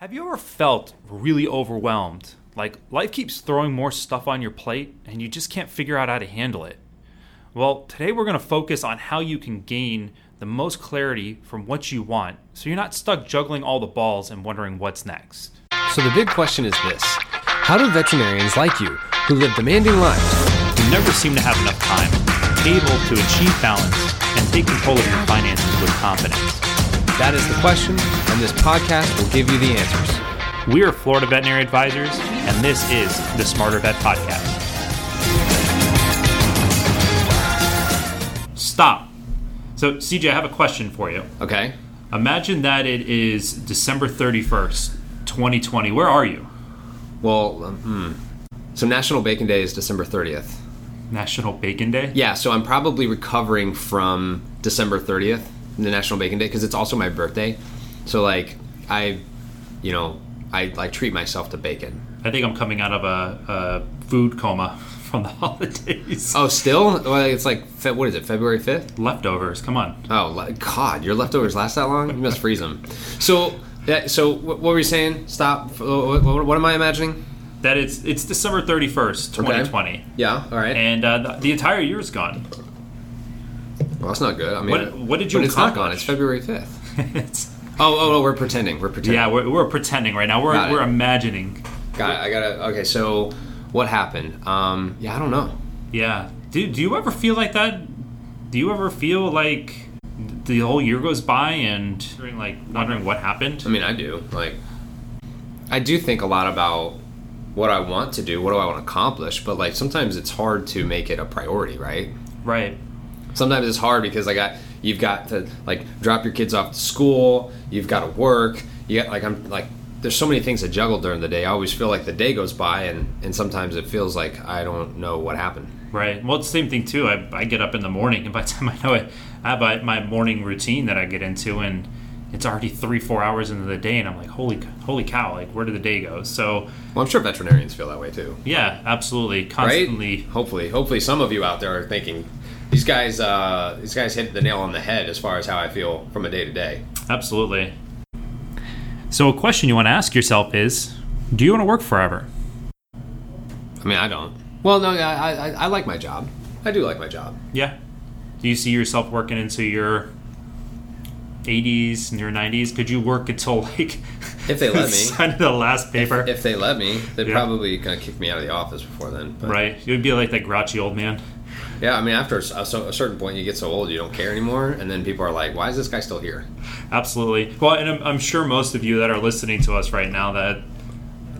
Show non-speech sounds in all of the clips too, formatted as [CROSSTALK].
Have you ever felt really overwhelmed? Like life keeps throwing more stuff on your plate and you just can't figure out how to handle it? Well, today we're going to focus on how you can gain the most clarity from what you want so you're not stuck juggling all the balls and wondering what's next. So the big question is this How do veterinarians like you, who live demanding lives, You never seem to have enough time, able to achieve balance, and take control of your finances with confidence. that is the question, and this podcast will give you the answers. We are Florida Veterinary Advisors, and this is the Smarter Vet Podcast. Stop. So, CJ, I have a question for you. Okay. Imagine that it is December 31st, 2020. Where are you? Well, um, hmm. So National Bacon Day is December 30th. National Bacon Day? Yeah, so I'm probably recovering from December 30th, the National Bacon Day, because it's also my birthday. So, like, I, you know, I like treat myself to bacon. I think I'm coming out of a, a food coma [LAUGHS] from the holidays. Oh, still? Well, it's like, what is it, February 5th? Leftovers, come on. Oh, God, your leftovers last that long? You must freeze them. So, yeah, so what, what were you saying? Stop. What, am I imagining? That it's it's December 31st, 2020. Yeah, all right. And uh, the, the entire year is gone. well, that's not good. I mean, What- what did you But it's not gone. It's February 5th. [LAUGHS] Oh, oh, no, we're pretending. We're pretending. yeah, we're, we're pretending right now. We're, Got it. we're imagining. Got it. I gotta. Okay, so what happened? Um, yeah, I don't know. Yeah. Do, do you ever feel like that? Do you ever feel like the whole year goes by and like wondering what happened? I mean, I do. Like, I do think a lot about what I want to do, what do I want to accomplish, but like sometimes it's hard to make it a priority, right? Right. Sometimes it's hard because like I, you've got to like drop your kids off to school, you've got to work, you got like I'm like there's so many things to juggle during the day. I always feel like the day goes by and and sometimes it feels like I don't know what happened. Right. Well, it's the same thing too. I, I get up in the morning, and by the [LAUGHS] time I know it, I have my- my morning routine that I get into, and it's already three, four hours into the day, and I'm like, holy, holy cow! Like, where did the day go? So, Well, I'm sure veterinarians feel that way too. yeah, absolutely, constantly right? constantly. Hopefully, hopefully, some of you out there are thinking these guys, uh, these guys hit the nail on the head as far as how I feel from a day to day. Absolutely. So, a question you want to ask yourself is Do you want to work forever? I mean, I don't. Well, no, I, I, I like my job. I do like my job. Yeah. Do you see yourself working into your 80s and your 90s? Could you work until like. If they let [LAUGHS] me. sign the last paper? If they let me, they'd Yeah. probably gonna kick me out of the office before then. But, right. You'd be like that grouchy old man. Yeah, I mean, after a, a certain point, you get so old, you don't care anymore, and then people are like, "Why is this guy still here?" Absolutely. Well, and I'm, I'm sure most of you that are listening to us right now that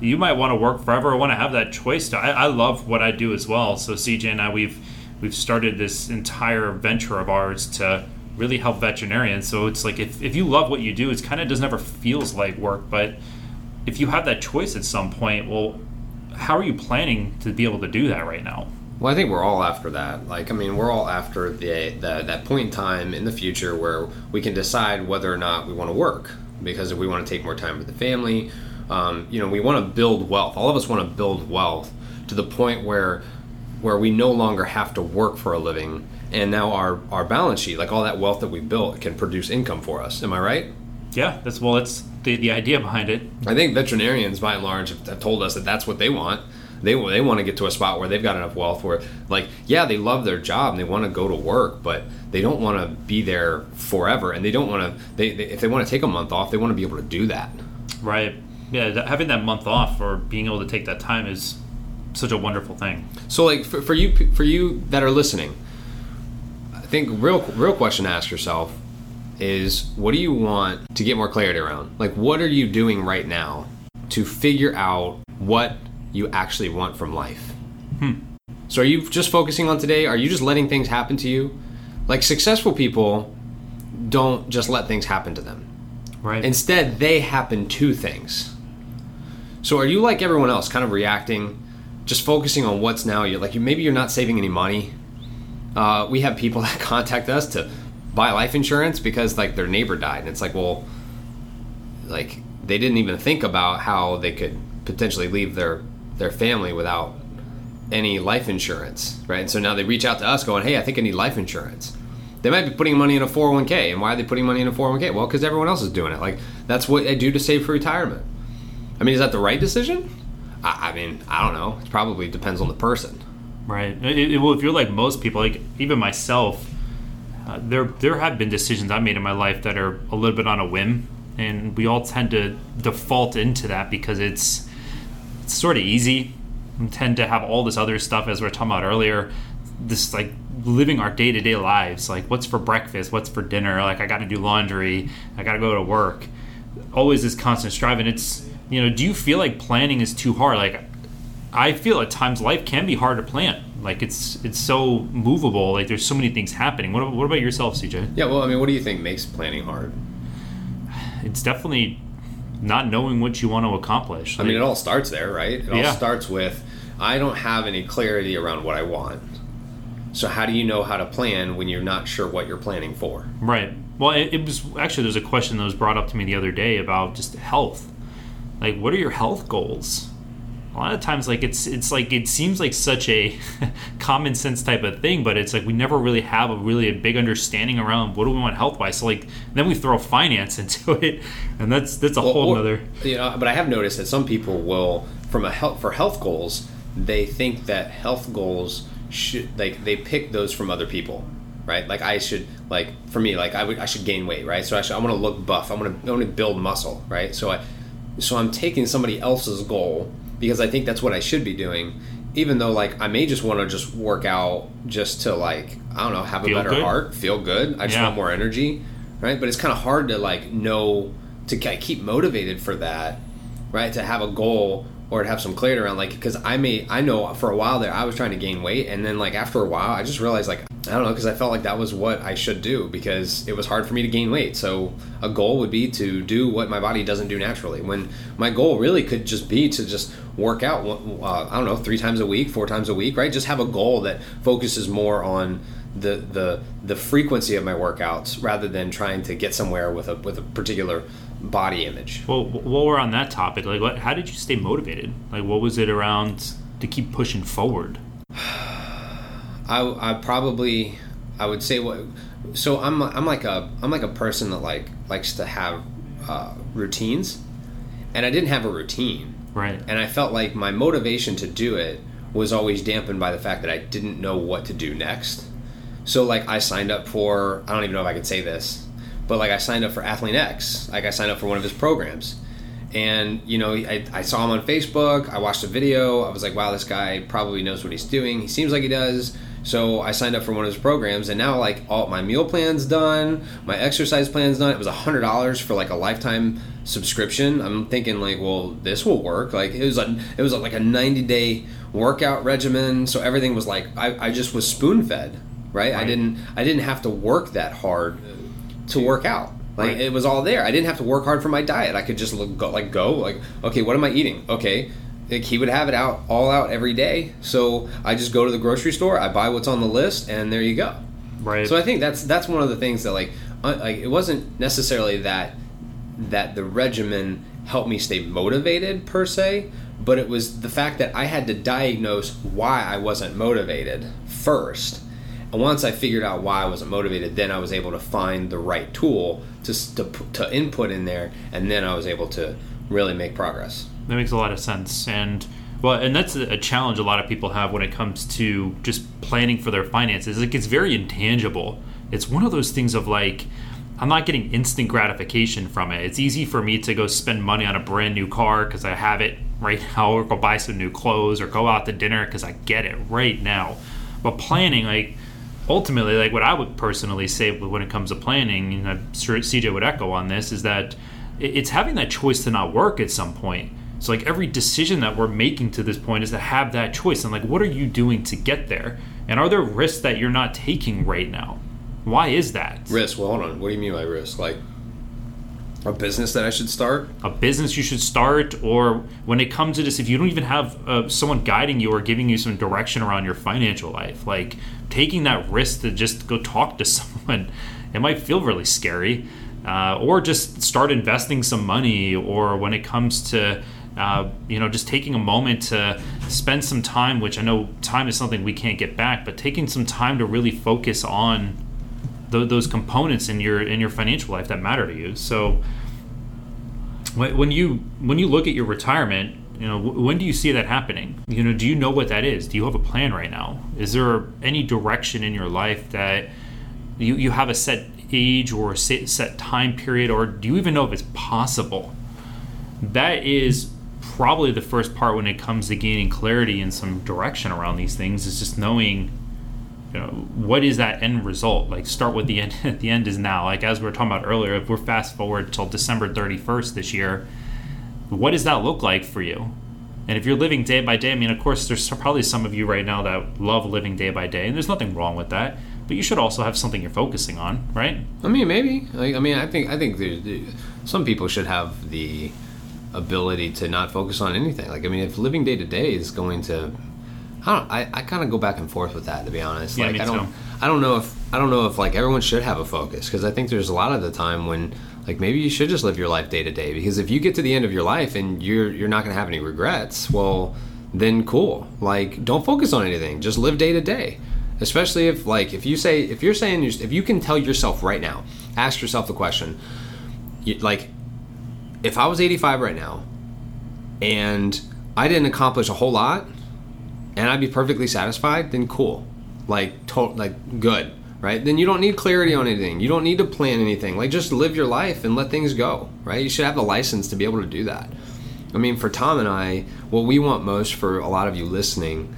you might want to work forever or want to have that choice. To, I, I love what I do as well. So CJ and I, we've we've started this entire venture of ours to really help veterinarians. So it's like if, if you love what you do, it kind of doesn't never feels like work. But if you have that choice at some point, well, how are you planning to be able to do that right now? Well, I think we're all after that. Like, I mean, we're all after the, the that point in time in the future where we can decide whether or not we want to work. Because if we want to take more time with the family, um, you know, we want to build wealth. All of us want to build wealth to the point where where we no longer have to work for a living, and now our our balance sheet, like all that wealth that we built, can produce income for us. Am I right? Yeah, that's well, that's the, the idea behind it. I think veterinarians, by and large, have, have told us that that's what they want. They they want to get to a spot where they've got enough wealth where, like, yeah, they love their job and they want to go to work, but they don't want to be there forever, and they don't want to. They, they if they want to take a month off, they want to be able to do that. Right. Yeah, that, having that month off or being able to take that time is such a wonderful thing. So, like, for, for you for you that are listening, I think real real question to ask yourself is, what do you want to get more clarity around? Like, what are you doing right now to figure out what you actually want from life? So, are you just focusing on today? Are you just letting things happen to you? Like, successful people don't just let things happen to them. Right. Instead, they happen to things. So are you like everyone else, kind of reacting, just focusing on what's now? You're like, you maybe you're not saving any money. Uh, we have people [LAUGHS] that contact us to buy life insurance because like their neighbor died, and it's like, well, like they didn't even think about how they could potentially leave their their family without any life insurance, right? And so now they reach out to us, going, "Hey, I think I need life insurance." They might be putting money in a 401k, and why are they putting money in a 401k? Well, because everyone else is doing it. Like that's what they do to save for retirement. I mean, is that the right decision? I, I mean, I don't know. It probably depends on the person. Right. It, it, well, if you're like most people, like even myself, uh, there there have been decisions I made in my life that are a little bit on a whim, and we all tend to default into that because it's it's sort of easy. We tend to have all this other stuff as we are talking about earlier. This like living our day to day lives, like what's for breakfast, what's for dinner. Like I got to do laundry, I got to go to work. Always this constant striving. It's you know, do you feel like planning is too hard? Like I feel at times life can be hard to plan. Like it's it's so movable. Like there's so many things happening. What, what about yourself, CJ? Yeah, well, I mean, what do you think makes planning hard? It's definitely not knowing what you want to accomplish. I mean, it all starts there, right? It all Yeah. starts with I don't have any clarity around what I want. So how do you know how to plan when you're not sure what you're planning for? Right. Well, it, it was actually there's a question that was brought up to me the other day about just health. Like, what are your health goals? A lot of times, like it's it's like it seems like such a [LAUGHS] common sense type of thing, but it's like we never really have a really a big understanding around what do we want health wise. So like then we throw finance [LAUGHS] into it, and that's that's a Well, whole or- nother. You know, but I have noticed that some people will, from a health for health goals, they think that health goals should like they pick those from other people, right? Like I should like for me, like I would I should gain weight, right? So I should I want to look buff. I want to I want to build muscle, right? So I so I'm taking somebody else's goal because I think that's what I should be doing. Even though like I may just want to just work out just to like I don't know have a Feel better good? heart, feel good. I just Yeah. want more energy, right? But it's kind of hard to like know to keep motivated for that, right? To have a goal or have some clarity around like because I may I know for a while there I was trying to gain weight and then like after a while I just realized like I don't know because I felt like that was what I should do because it was hard for me to gain weight. So a goal would be to do what my body doesn't do naturally. When my goal really could just be to just work out uh, I don't know three times a week, four times a week, right? Just have a goal that focuses more on the the the frequency of my workouts rather than trying to get somewhere with a with a particular body image. Well, while we're on that topic, like, what, how did you stay motivated? Like, what was it around to keep pushing forward? I, I probably I would say what so I'm I'm like a I'm like a person that like likes to have uh, routines and I didn't have a routine Right. and I felt like my motivation to do it was always dampened by the fact that I didn't know what to do next. So like I signed up for I don't even know if I could say this, but like I signed up for Athlean-X. Like I signed up for one of his programs. And you know, I, I saw him on Facebook. I watched a video. I was like, "Wow, this guy probably knows what he's doing. He seems like he does." So I signed up for one of his programs, and now like all my meal plan's done, my exercise plan's done. It was hundred dollars for like a lifetime subscription. I'm thinking like, well, this will work. Like it was a it was like a 90 day workout regimen. So everything was like I, I just was spoon fed, right? I didn't I didn't have to work that hard to work out. Like Right. it was all there. I didn't have to work hard for my diet. I could just look, go like go like okay, what am I eating? Okay, like he would have it out all out every day. So I just go to the grocery store, I buy what's on the list, and there you go. Right. So I think that's that's one of the things that like uh, like it wasn't necessarily that that the regimen helped me stay motivated per se, but it was the fact that I had to diagnose why I wasn't motivated first. Once I figured out why I wasn't motivated, then I was able to find the right tool to to, to input in there, and then I was able to really make progress. That makes a lot of sense. And well, and that's a a challenge a lot of people have when it comes to just planning for their finances. Like it's very intangible. It's one of those things of like I'm not getting instant gratification from it. It's easy for me to go spend money on a brand new car because I have it right now, or go buy some new clothes, or go out to dinner because I get it right now. But planning, like ultimately, like what I would personally say when it comes to planning, and I'm sure CJ would echo on this, is that it's having that choice to not work at some point. So like every decision that we're making to this point is to have that choice and like what are you doing to get there? And are there risks that you're not taking right now? Why is that? Risk. Well, hold on. What do you mean by risk? Like a business that I should start? a business you should start or when it comes to this if you don't even have uh, someone guiding you or giving you some direction around your financial life like taking that risk to just go talk to [LAUGHS] someone it might feel really scary uh, or just start investing some money or when it comes to uh, you know just taking a moment to spend some time which i know time is something we can't get back but taking some time to really focus on tho- those components in your in your financial life that matter to you so when, you when you look at your retirement, you know, when do you see that happening? You know, do you know what that is? Do you have a plan right now? Is there any direction in your life that you you have a set age or a set time period, or do you even know if it's possible? That is probably the first part when it comes to gaining clarity and some direction around these things is just knowing you know what is that end result like start with the end [LAUGHS] the end is now like as we were talking about earlier if we're fast forward till december 31st this year what does that look like for you and if you're living day by day i mean of course there's probably some of you right now that love living day by day and there's nothing wrong with that but you should also have something you're focusing on right I mean, maybe. Like, I mean, I think I think there's, there- some people should have the ability to not focus on anything. Like, I mean, if living day to day is going to, I don't. I, I kind of go back and forth with that, to be honest. Yeah, like, me I don't. too. I don't know if I don't know if like everyone should have a focus because I think there's a lot of the time when like maybe you should just live your life day to day because if you get to the end of your life and you're you're not going to have any regrets, well, then cool. Like, don't focus on anything. Just live day to day. Especially if like if you say if you're saying if you can tell yourself right now, ask yourself the question, you, like if I was 85 right now and I didn't accomplish a whole lot and I'd be perfectly satisfied, then cool. Like to, like good, right? Then you don't need clarity on anything. You don't need to plan anything. Like just live your life and let things go, right? You should have the license to be able to do that. I mean, for Tom and I, what we want most for a lot of you listening,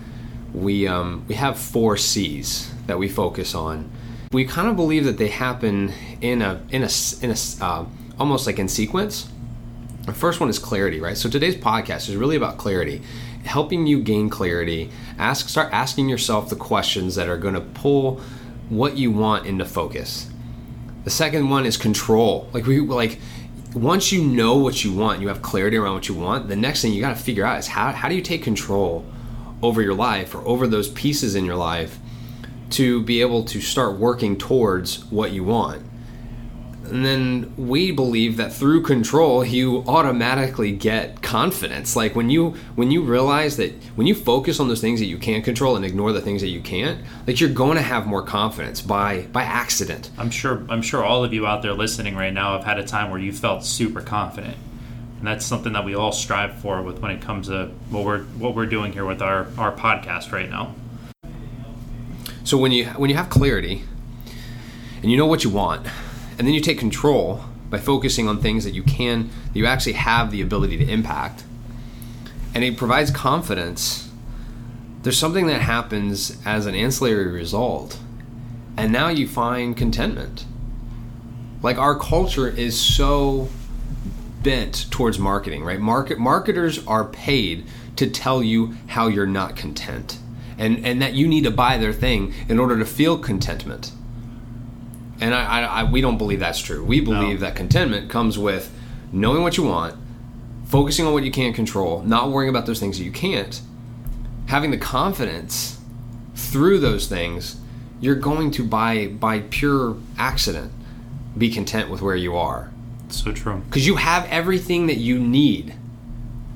we um, we have four C's that we focus on. We kind of believe that they happen in a in a in a uh, almost like in sequence. The first one is clarity, right? So today's podcast is really about clarity, helping you gain clarity. Ask, start asking yourself the questions that are going to pull what you want into focus. The second one is control. Like we like once you know what you want, you have clarity around what you want. The next thing you got to figure out is how how do you take control over your life or over those pieces in your life to be able to start working towards what you want. And then we believe that through control you automatically get confidence. Like when you when you realize that when you focus on those things that you can't control and ignore the things that you can't, like you're going to have more confidence by by accident. i'm sure i'm sure all of you out there listening right now have had a time where you felt super confident and that's something that we all strive for with when it comes to what we're what we're doing here with our our podcast right now So when you when you have clarity and you know what you want, and then you take control by focusing on things that you can that you actually have the ability to impact, and it provides confidence, there's something that happens as an ancillary result, and now you find contentment. Like our culture is so bent towards marketing, right? Market marketers are paid to tell you how you're not content. And and that you need to buy their thing in order to feel contentment. And I, I, I we don't believe that's true. We believe that contentment comes with knowing what you want, focusing on what you can't control, not worrying about those things that you can't, having the confidence through those things, you're going to by by pure accident be content with where you are so true because you have everything that you need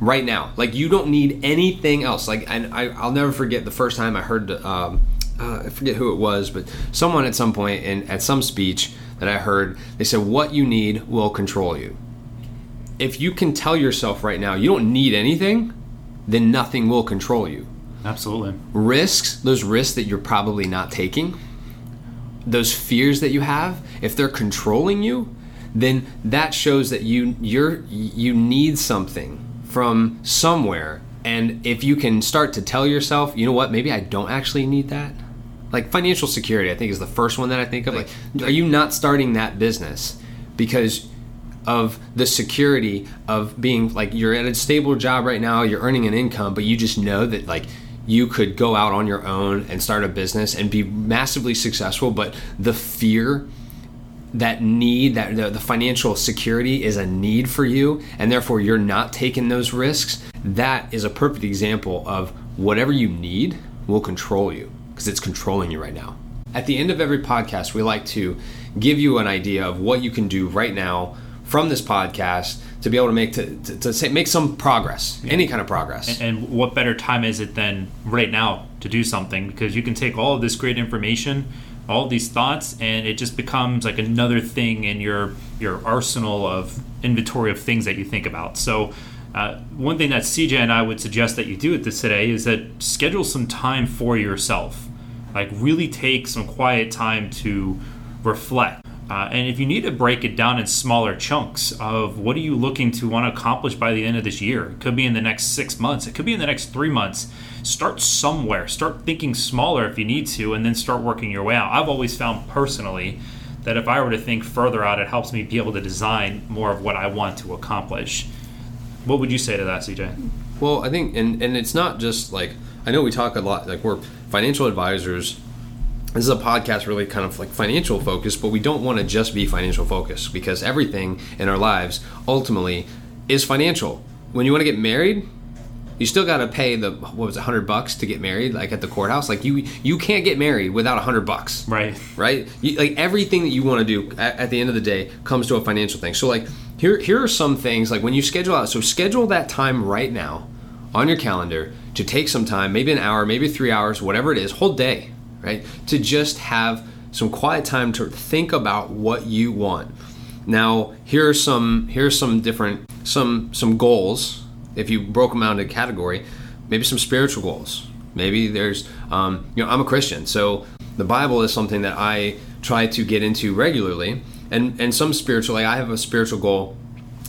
right now. Like you don't need anything else. Like and I, I'll never forget the first time I heard. Um, uh, I forget who it was, but someone at some point in at some speech that I heard, they said, "What you need will control you." If you can tell yourself right now you don't need anything, then nothing will control you absolutely risks, those risks that you're probably not taking, those fears that you have, if they're controlling you, then that shows that you you're you need something from somewhere. And if you can start to tell yourself, you know what, maybe I don't actually need that. Like financial security, I think is the first one that I think of. Like, are you not starting that business because of the security of being like you're at a stable job right now, you're earning an income, but you just know that like you could go out on your own and start a business and be massively successful, but the fear that need that the, the financial security is a need for you and therefore you're not taking those risks that is a perfect example of whatever you need will control you because it's controlling you right now at the end of every podcast we like to give you an idea of what you can do right now from this podcast to be able to make to, to, to say, make some progress any kind of progress and what better time is it than right now to do something because you can take all of this great information all these thoughts, and it just becomes like another thing in your your arsenal of inventory of things that you think about. So. Uh, one thing that CJ and I would suggest that you do with this today is that schedule some time for yourself. Like, really take some quiet time to reflect. Uh, and if you need to break it down in smaller chunks of what are you looking to want to accomplish by the end of this year, it could be in the next six months, it could be in the next three months. Start somewhere, start thinking smaller if you need to, and then start working your way out. I've always found personally that if I were to think further out, it helps me be able to design more of what I want to accomplish. What would you say to that, CJ? Well, I think, and, and it's not just like, I know we talk a lot, like we're financial advisors. This is a podcast really kind of like financial focused, but we don't want to just be financial focused because everything in our lives ultimately is financial. When you want to get married, you still got to pay the what was it, hundred bucks to get married, like at the courthouse. Like you, you can't get married without a hundred bucks, Right. right? You, like everything that you want to do at, at the end of the day comes to a financial thing. So like here, here are some things like when you schedule out. So schedule that time right now on your calendar to take some time, maybe an hour, maybe three hours, whatever it is, whole day, right? To just have some quiet time to think about what you want. Now, here are some here are some different some some goals. If you broke them out into category, maybe some spiritual goals. Maybe there's um, you know I'm a Christian, so the Bible is something that I try to get into regularly, and and some spiritual. Like I have a spiritual goal,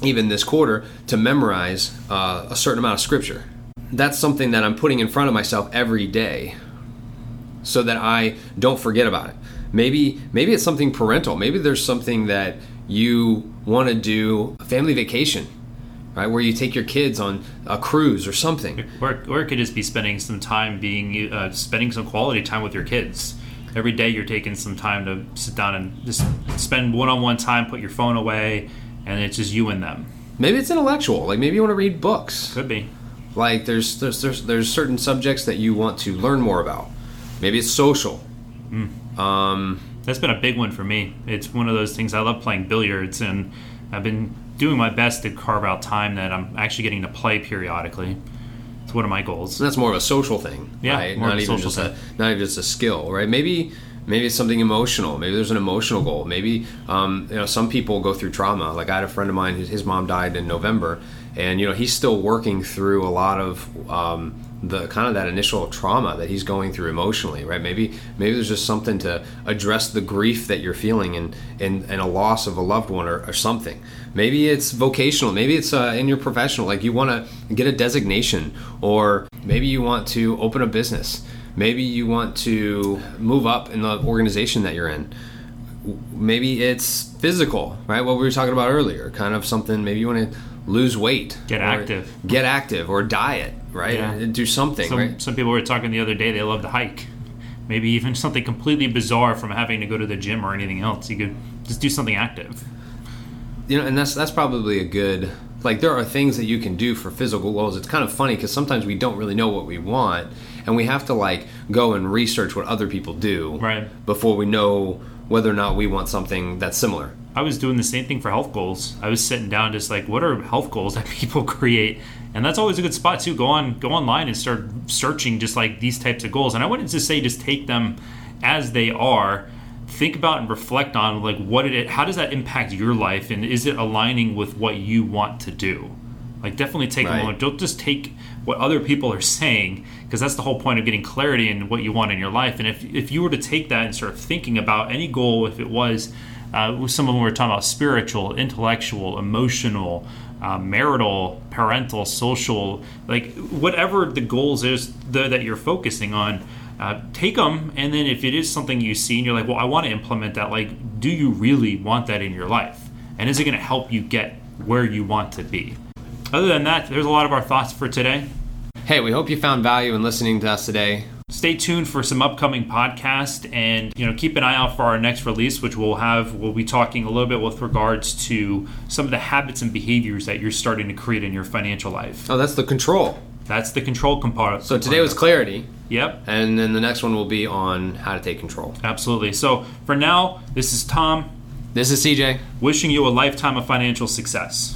even this quarter, to memorize uh, a certain amount of scripture. That's something that I'm putting in front of myself every day so that I don't forget about it. Maybe maybe it's something parental. Maybe there's something that you want to do a family vacation, right? Where you take your kids on a cruise or something. Or, or it could just be spending some time being uh, spending some quality time with your kids. Every day you're taking some time to sit down and just spend one-on-one time, put your phone away, and it's just you and them. Maybe it's intellectual. Like maybe you want to read books. Could be. Like there's there's there's, there's certain subjects that you want to learn more about. Maybe it's social. Um, That's been a big one for me. It's one of those things. I love playing billiards, and I've been doing my best to carve out time that I'm actually getting to play periodically. It's one of my goals. that's more of a social thing. Yeah, right? not even just a not even just a skill, right? Maybe maybe it's something emotional. Maybe there's an emotional goal. Maybe um, you know some people go through trauma. Like I had a friend of mine, his, his mom died in November, and you know he's still working through a lot of um, the kind of that initial trauma that he's going through emotionally, right? Maybe maybe there's just something to address the grief that you're feeling and and, and a loss of a loved one or, or something. Maybe it's vocational. Maybe it's uh, in your professional. Like you want to get a designation, or maybe you want to open a business. Maybe you want to move up in the organization that you're in. Maybe it's physical, right? What we were talking about earlier, kind of something. Maybe you want to lose weight, Get active. get active, or diet, right? Yeah. And do something, Some, right? some people were talking the other day. They love to hike. Maybe even [LAUGHS] something completely bizarre from having to go to the gym or anything else. You could just do something active. you know and that's that's probably a good like there are things that you can do for physical goals it's kind of funny because sometimes we don't really know what we want and we have to like go and research what other people do Right. before we know whether or not we want something that's similar I was doing the same thing for health goals. I was sitting down just like, what are health goals that [LAUGHS] people create? And that's always a good spot too. Go on, go online and start searching just like these types of goals. And I wouldn't just say just take them as they are. Think about and reflect on like what it, how does that impact your life, and is it aligning with what you want to do? Like definitely take a moment. Don't just take what other people are saying because that's the whole point of getting clarity in what you want in your life. And if if you were to take that and start thinking about any goal, if it was uh, some of them were talking about spiritual, intellectual, emotional, uh, marital, parental, social, like whatever the goals is that you're focusing on. Uh, take them, and then if it is something you see and you're like, well, I want to implement that, like, do you really want that in your life? And is it going to help you get where you want to be? Other than that, there's a lot of our thoughts for today. hey we hope you found value in listening to us today Stay tuned for some upcoming podcast and you know keep an eye out for our next release which we'll have we'll be talking a little bit with regards to some of the habits and behaviors that you're starting to create in your financial life. oh that's the control That's the control component. so today was clarity Yep, and then the next one will be on how to take control absolutely. So for now, this is Tom this is cj wishing you a lifetime of financial success.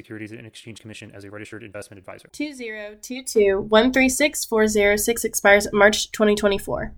Securities and Exchange Commission as a registered investment advisor. 2022 136 406 expires March 2024.